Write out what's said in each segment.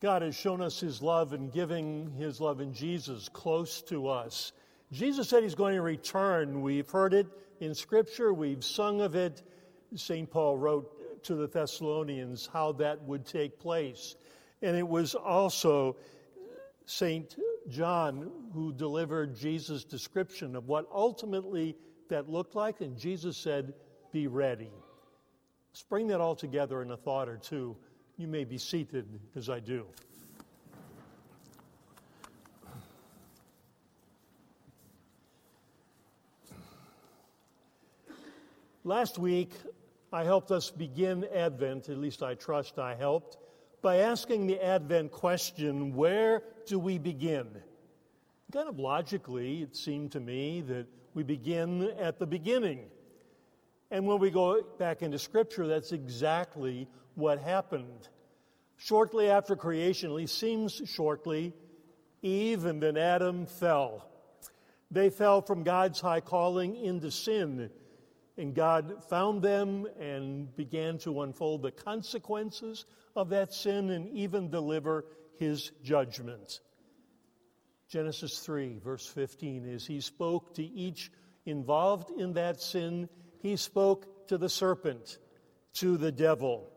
God has shown us his love in giving his love in Jesus close to us. Jesus said he's going to return. We've heard it in Scripture, we've sung of it. St. Paul wrote to the Thessalonians how that would take place. And it was also St. John who delivered Jesus' description of what ultimately that looked like, and Jesus said, Be ready. Let's bring that all together in a thought or two. You may be seated as I do. Last week, I helped us begin Advent, at least I trust I helped, by asking the Advent question where do we begin? Kind of logically, it seemed to me that we begin at the beginning. And when we go back into Scripture, that's exactly what happened. Shortly after creation, at least seems shortly, Eve and then Adam fell. They fell from God's high calling into sin. And God found them and began to unfold the consequences of that sin and even deliver his judgment. Genesis 3, verse 15, is He spoke to each involved in that sin, He spoke to the serpent, to the devil.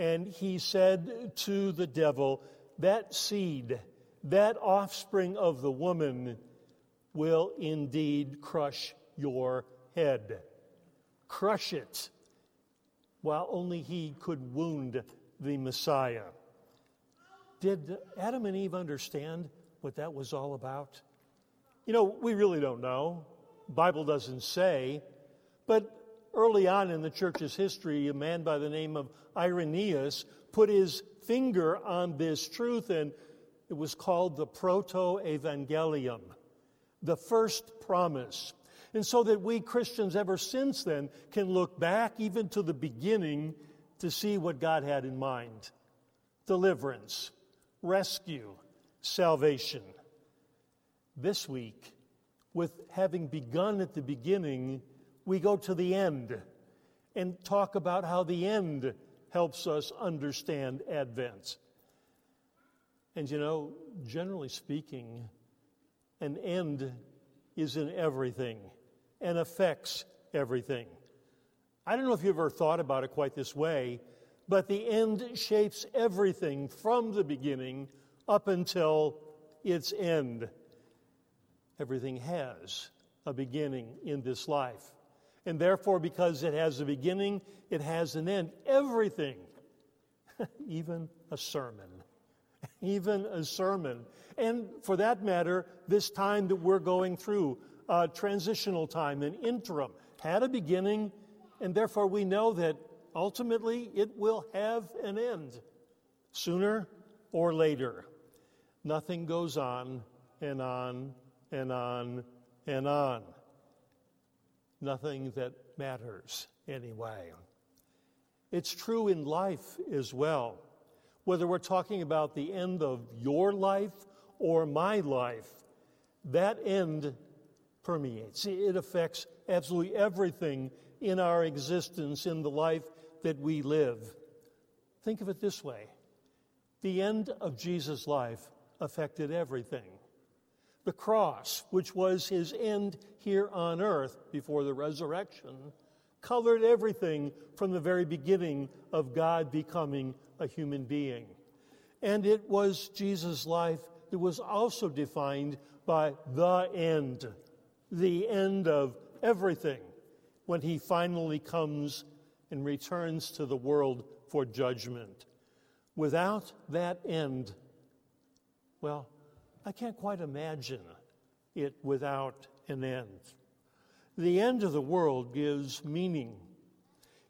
And He said to the devil, That seed, that offspring of the woman, will indeed crush your head. Crush it, while only He could wound the Messiah. Did Adam and Eve understand what that was all about? You know, we really don't know. Bible doesn't say. But early on in the church's history, a man by the name of Irenaeus put his finger on this truth, and it was called the Proto Evangelium, the first promise. And so that we Christians ever since then can look back even to the beginning to see what God had in mind deliverance, rescue, salvation. This week, with having begun at the beginning, we go to the end and talk about how the end helps us understand Advent. And you know, generally speaking, an end is in everything and affects everything. I don't know if you've ever thought about it quite this way, but the end shapes everything from the beginning up until its end. Everything has a beginning in this life. And therefore, because it has a beginning, it has an end. Everything, even a sermon, even a sermon. And for that matter, this time that we're going through, a transitional time, an interim, had a beginning, and therefore we know that ultimately it will have an end, sooner or later. Nothing goes on and on and on and on. Nothing that matters anyway. It's true in life as well. Whether we're talking about the end of your life or my life, that end permeates. It affects absolutely everything in our existence, in the life that we live. Think of it this way the end of Jesus' life affected everything. The cross, which was his end here on earth before the resurrection, colored everything from the very beginning of God becoming a human being. And it was Jesus' life that was also defined by the end, the end of everything, when he finally comes and returns to the world for judgment. Without that end, well, I can't quite imagine it without an end. The end of the world gives meaning.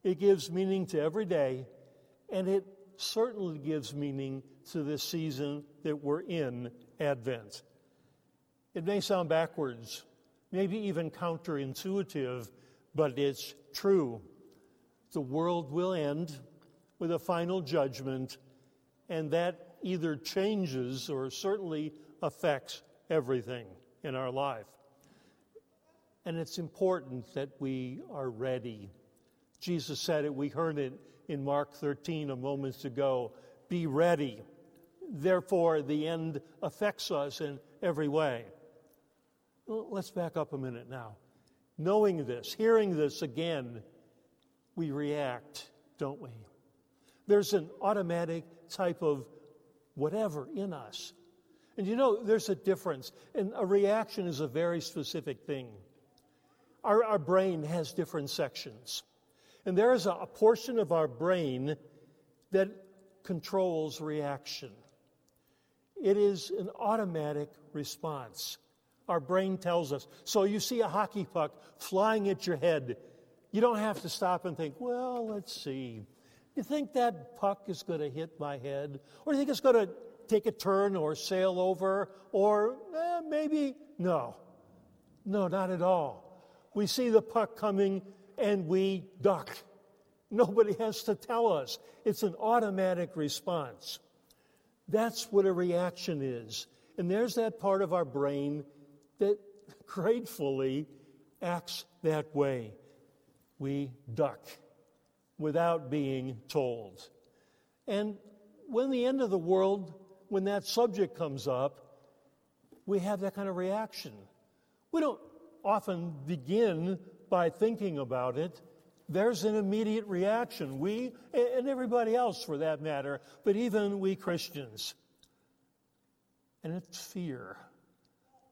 It gives meaning to every day, and it certainly gives meaning to this season that we're in, Advent. It may sound backwards, maybe even counterintuitive, but it's true. The world will end with a final judgment, and that either changes or certainly affects everything in our life. And it's important that we are ready. Jesus said it, we heard it in Mark 13 a moment ago. Be ready. therefore the end affects us in every way. Well, let's back up a minute now. Knowing this, hearing this again, we react, don't we? There's an automatic type of whatever in us. And you know, there's a difference. And a reaction is a very specific thing. Our, our brain has different sections. And there is a, a portion of our brain that controls reaction. It is an automatic response. Our brain tells us. So you see a hockey puck flying at your head. You don't have to stop and think, well, let's see. You think that puck is going to hit my head? Or do you think it's going to take a turn or sail over? Or eh, maybe, no. No, not at all. We see the puck coming and we duck. Nobody has to tell us. It's an automatic response. That's what a reaction is. And there's that part of our brain that gratefully acts that way. We duck without being told. And when the end of the world, when that subject comes up, we have that kind of reaction. We don't often begin by thinking about it. There's an immediate reaction. We, and everybody else for that matter, but even we Christians. And it's fear.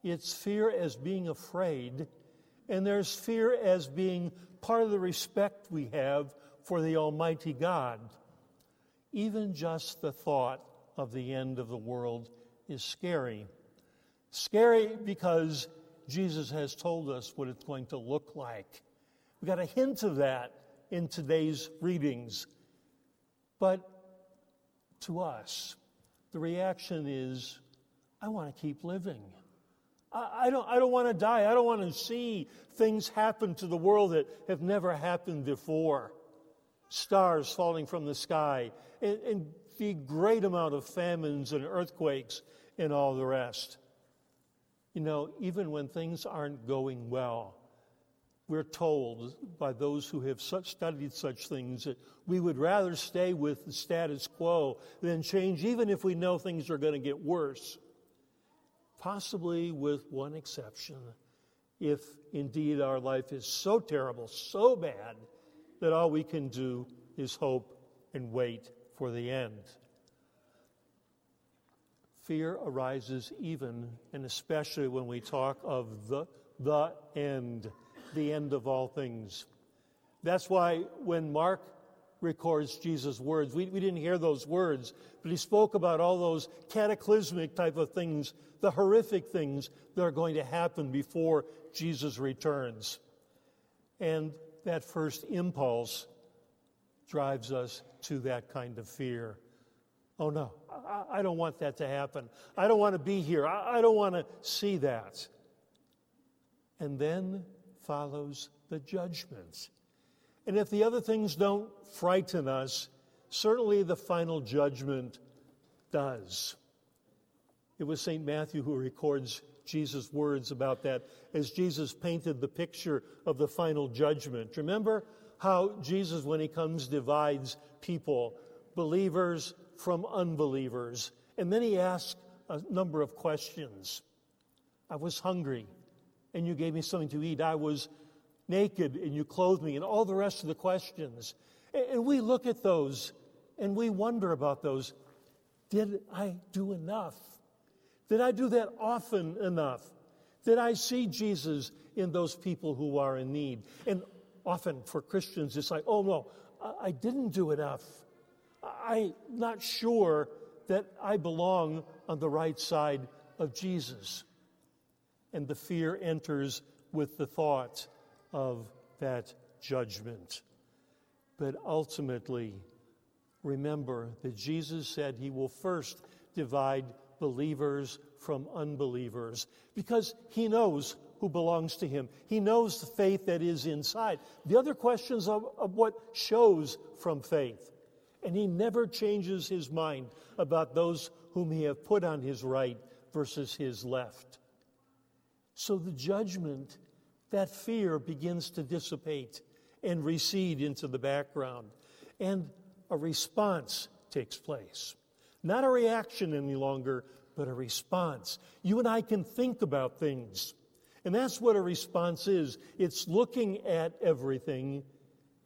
It's fear as being afraid, and there's fear as being part of the respect we have for the Almighty God. Even just the thought of the end of the world is scary. Scary because Jesus has told us what it's going to look like. We got a hint of that in today's readings. But to us, the reaction is I want to keep living. I, I don't, I don't want to die. I don't want to see things happen to the world that have never happened before stars falling from the sky, and, and the great amount of famines and earthquakes and all the rest. You know, even when things aren't going well, we're told by those who have studied such things that we would rather stay with the status quo than change, even if we know things are going to get worse. Possibly with one exception, if indeed our life is so terrible, so bad, that all we can do is hope and wait for the end. Fear arises even and especially when we talk of the, the end, the end of all things. That's why when Mark records Jesus' words, we, we didn't hear those words, but he spoke about all those cataclysmic type of things, the horrific things that are going to happen before Jesus returns. And that first impulse drives us to that kind of fear. Oh no, I, don't want that to happen. I don't want to be here. I, I don't want to see that. And then follows the judgment. And if the other things don't frighten us, certainly the final judgment does. It was St. Matthew who records Jesus' words about that as Jesus painted the picture of the final judgment. Remember how Jesus, when he comes, divides people, believers from unbelievers. And then he asks a number of questions. I was hungry, and you gave me something to eat. I was naked, and you clothed me, and all the rest of the questions. And we look at those and we wonder about those. Did I do enough? Did I do that often enough? Did I see Jesus in those people who are in need? And often for Christians, it's like, oh no, I didn't do enough. I'm not sure that I belong on the right side of Jesus. And the fear enters with the thought of that judgment. But ultimately, remember that Jesus said he will first divide believers from unbelievers because he knows who belongs to him. He knows the faith that is inside. The other questions of, of what shows from faith. And he never changes his mind about those whom he have put on his right versus his left. So the judgment, that fear begins to dissipate and recede into the background. And a response takes place Not a reaction any longer, but a response. You and I can think about things. And that's what a response is it's looking at everything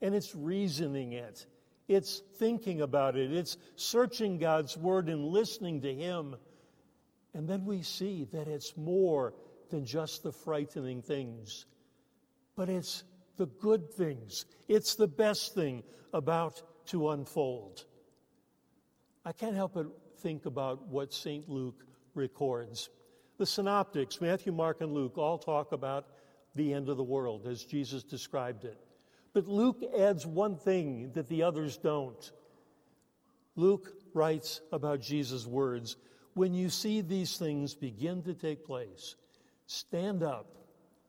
and it's reasoning it. It's thinking about it. It's searching God's word and listening to Him. And then we see that it's more than just the frightening things, but it's the good things. It's the best thing about to unfold. I can't help but think about what St. Luke records. The synoptics, Matthew, Mark, and Luke, all talk about the end of the world as Jesus described it. But Luke adds one thing that the others don't. Luke writes about Jesus' words When you see these things begin to take place, stand up.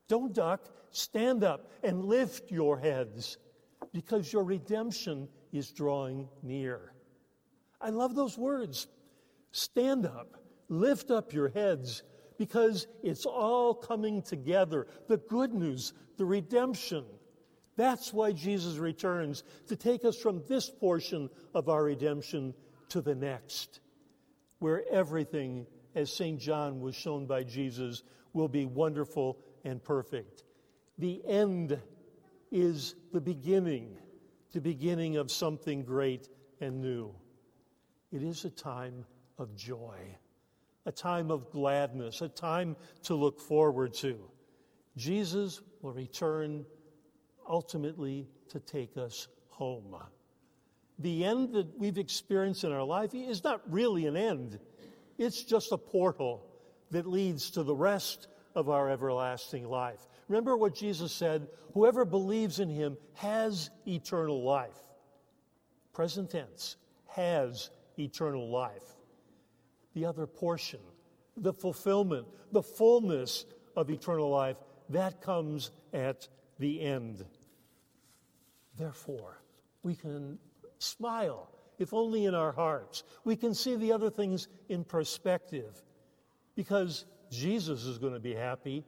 Don't duck, stand up and lift your heads because your redemption is drawing near. I love those words. Stand up, lift up your heads because it's all coming together. The good news, the redemption, that's why Jesus returns, to take us from this portion of our redemption to the next, where everything, as St. John was shown by Jesus, will be wonderful and perfect. The end is the beginning, the beginning of something great and new. It is a time of joy, a time of gladness, a time to look forward to. Jesus will return ultimately to take us home. The end that we've experienced in our life is not really an end, it's just a portal that leads to the rest of our everlasting life. Remember what Jesus said whoever believes in him has eternal life. Present tense, has eternal life. The other portion, the fulfillment, the fullness of eternal life, that comes at the end. Therefore, we can smile, if only in our hearts. We can see the other things in perspective because Jesus is going to be happy,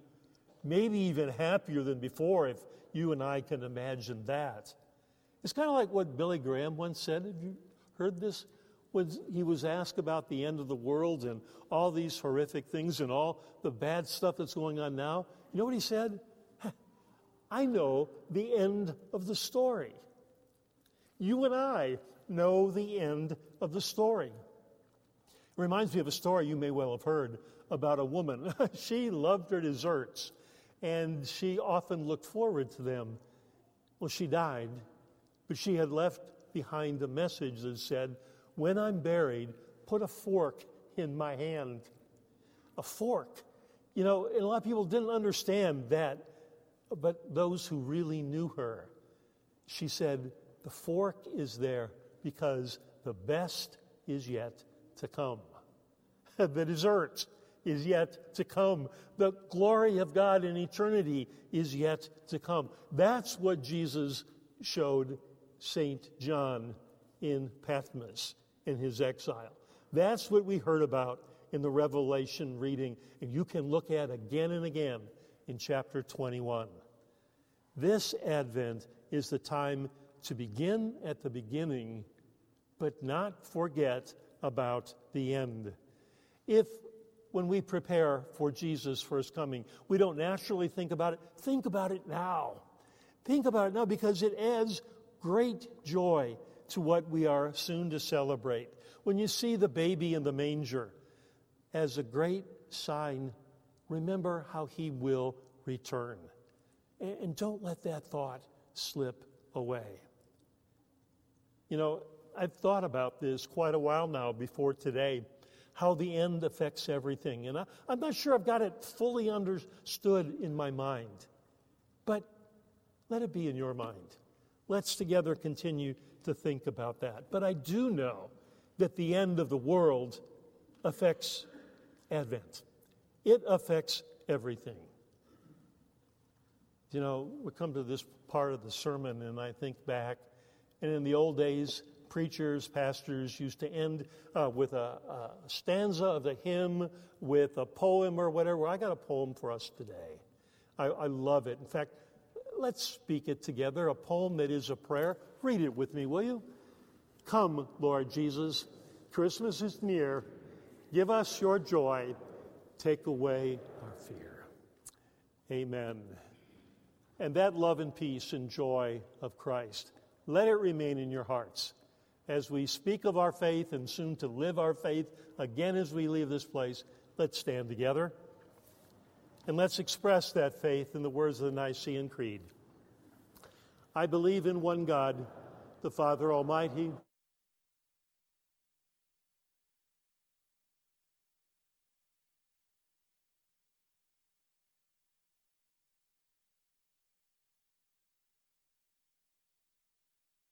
maybe even happier than before if you and I can imagine that. It's kind of like what Billy Graham once said. Have you heard this? When he was asked about the end of the world and all these horrific things and all the bad stuff that's going on now, you know what he said? I know the end of the story. You and I know the end of the story. It reminds me of a story you may well have heard about a woman. she loved her desserts, and she often looked forward to them. Well, she died, but she had left behind a message that said, When I'm buried, put a fork in my hand. A fork. You know, and a lot of people didn't understand that but those who really knew her, she said, The fork is there because the best is yet to come. the dessert is yet to come. The glory of God in eternity is yet to come. That's what Jesus showed St. John in Patmos in his exile. That's what we heard about in the Revelation reading, and you can look at again and again in chapter 21. This Advent is the time to begin at the beginning, but not forget about the end. If, when we prepare for Jesus' first coming, we don't naturally think about it, think about it now. Think about it now because it adds great joy to what we are soon to celebrate. When you see the baby in the manger as a great sign, remember how he will return. And don't let that thought slip away. You know, I've thought about this quite a while now before today, how the end affects everything. And I, am not sure I've got it fully understood in my mind. But let it be in your mind. Let's together continue to think about that. But I do know that the end of the world affects Advent, it affects everything. You know, we come to this part of the sermon, and I think back, and in the old days, preachers, pastors used to end uh, with a, a, stanza of the hymn, with a poem or whatever. I got a poem for us today. I, I love it. In fact, let's speak it together a poem that is a prayer. Read it with me, will you? Come, Lord Jesus Christmas is near. Give us your joy. Take away our fear. Amen. And that love and peace and joy of Christ, let it remain in your hearts as we speak of our faith and soon to live our faith again as we leave this place. Let's stand together and let's express that faith in the words of the Nicene Creed. I believe in one God, the Father Almighty